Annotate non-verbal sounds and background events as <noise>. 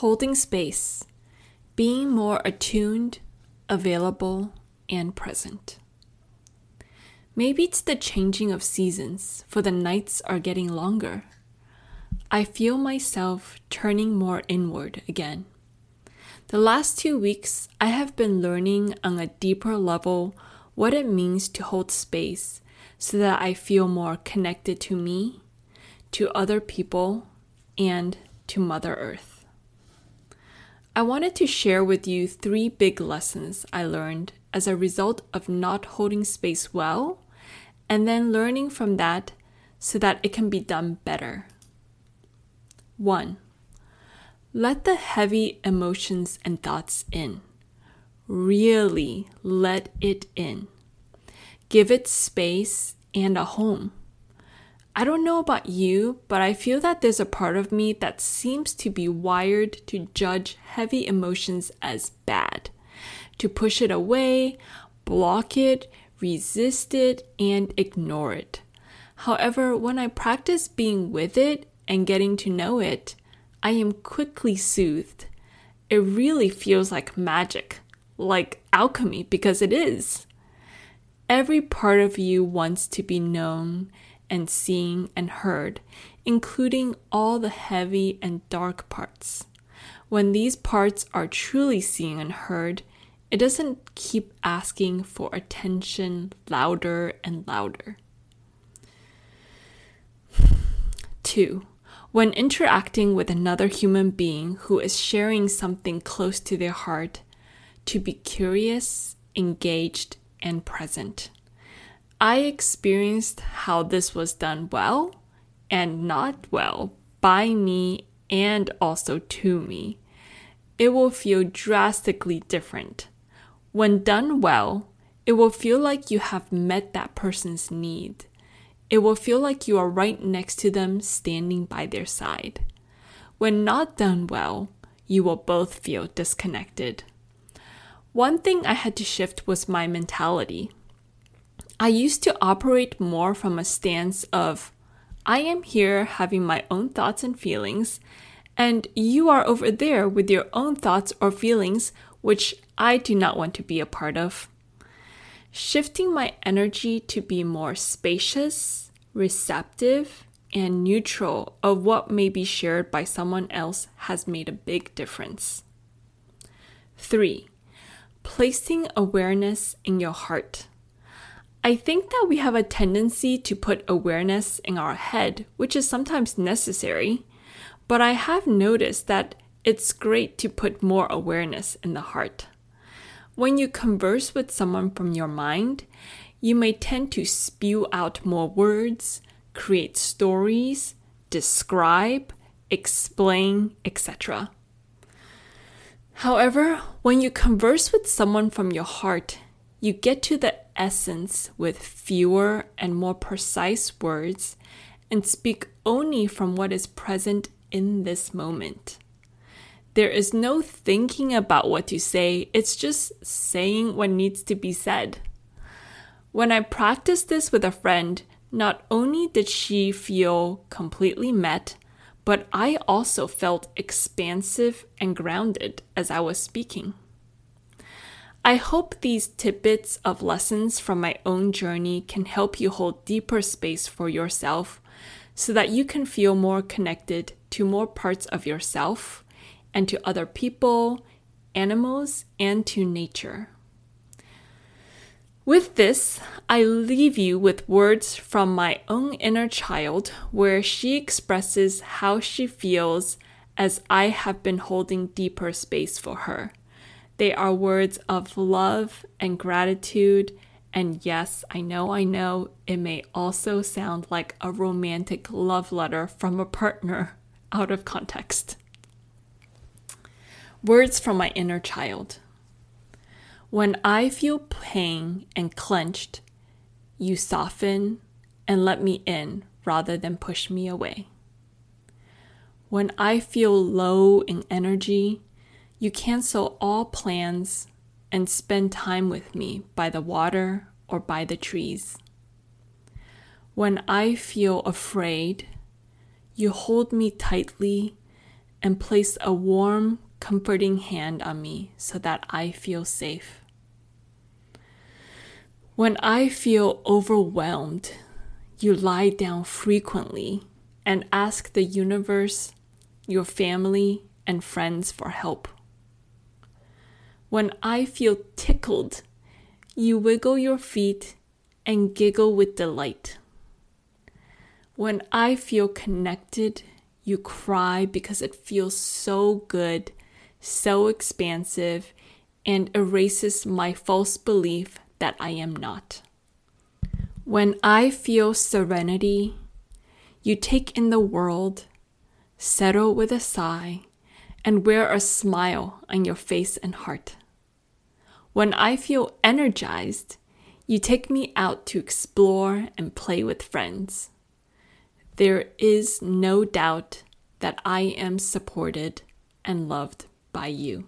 Holding space, being more attuned, available, and present. Maybe it's the changing of seasons, for the nights are getting longer. I feel myself turning more inward again. The last two weeks, I have been learning on a deeper level what it means to hold space so that I feel more connected to me, to other people, and to Mother Earth. I wanted to share with you three big lessons I learned as a result of not holding space well, and then learning from that so that it can be done better. 1. Let the heavy emotions and thoughts in. Really let it in. Give it space and a home. I don't know about you, but I feel that there's a part of me that seems to be wired to judge heavy emotions as bad, to push it away, block it, resist it, and ignore it. However, when I practice being with it and getting to know it, I am quickly soothed. It really feels like magic, like alchemy, because it is. Every part of you wants to be known and seen and heard, including all the heavy and dark parts. When these parts are truly seen and heard, it doesn't keep asking for attention louder and louder. 2. When interacting with another human being who is sharing something close to their heart, to be curious, engaged, and present. I experienced how this was done well and not well by me and also to me. It will feel drastically different. When done well, it will feel like you have met that person's need. It will feel like you are right next to them, standing by their side. When not done well, you will both feel disconnected. One thing I had to shift was my mentality. I used to operate more from a stance of, I am here having my own thoughts and feelings, and you are over there with your own thoughts or feelings, which I do not want to be a part of shifting my energy to be more spacious, receptive, and neutral of what may be shared by someone else has made a big difference. 3. Placing awareness in your heart. I think that we have a tendency to put awareness in our head, which is sometimes necessary, but I have noticed that it's great to put more awareness in the heart. When you converse with someone from your mind, you may tend to spew out more words, create stories, describe, explain, etc. However, when you converse with someone from your heart, you get to the essence with fewer and more precise words and speak only from what is present in this moment. There is no thinking about what to say, it's just saying what needs to be said. When I practiced this with a friend, not only did she feel completely met, but I also felt expansive and grounded as I was speaking. I hope these tidbits of lessons from my own journey can help you hold deeper space for yourself so that you can feel more connected to more parts of yourself and to other people, animals, and to nature. With this, I leave you with words from my own inner child where she expresses how she feels as I have been holding deeper space for her. They are words of love and gratitude. And yes, I know, I know, it may also sound like a romantic love letter from a partner <laughs> out of context. Words from my inner child. When I feel pain and clenched, you soften and let me in rather than push me away. When I feel low in energy, you cancel all plans and spend time with me by the water or by the trees. When I feel afraid, you hold me tightly and place a warm, comforting hand on me so that I feel safe. When I feel overwhelmed, you lie down frequently and ask the universe, your family, and friends for help. When I feel tickled, you wiggle your feet and giggle with delight. When I feel connected, you cry because it feels so good, so expansive, and erases my false belief that I am not. When I feel serenity, you take in the world, settle with a sigh, and wear a smile on your face and heart. When I feel energized, you take me out to explore and play with friends. There is no doubt that I am supported and loved by you.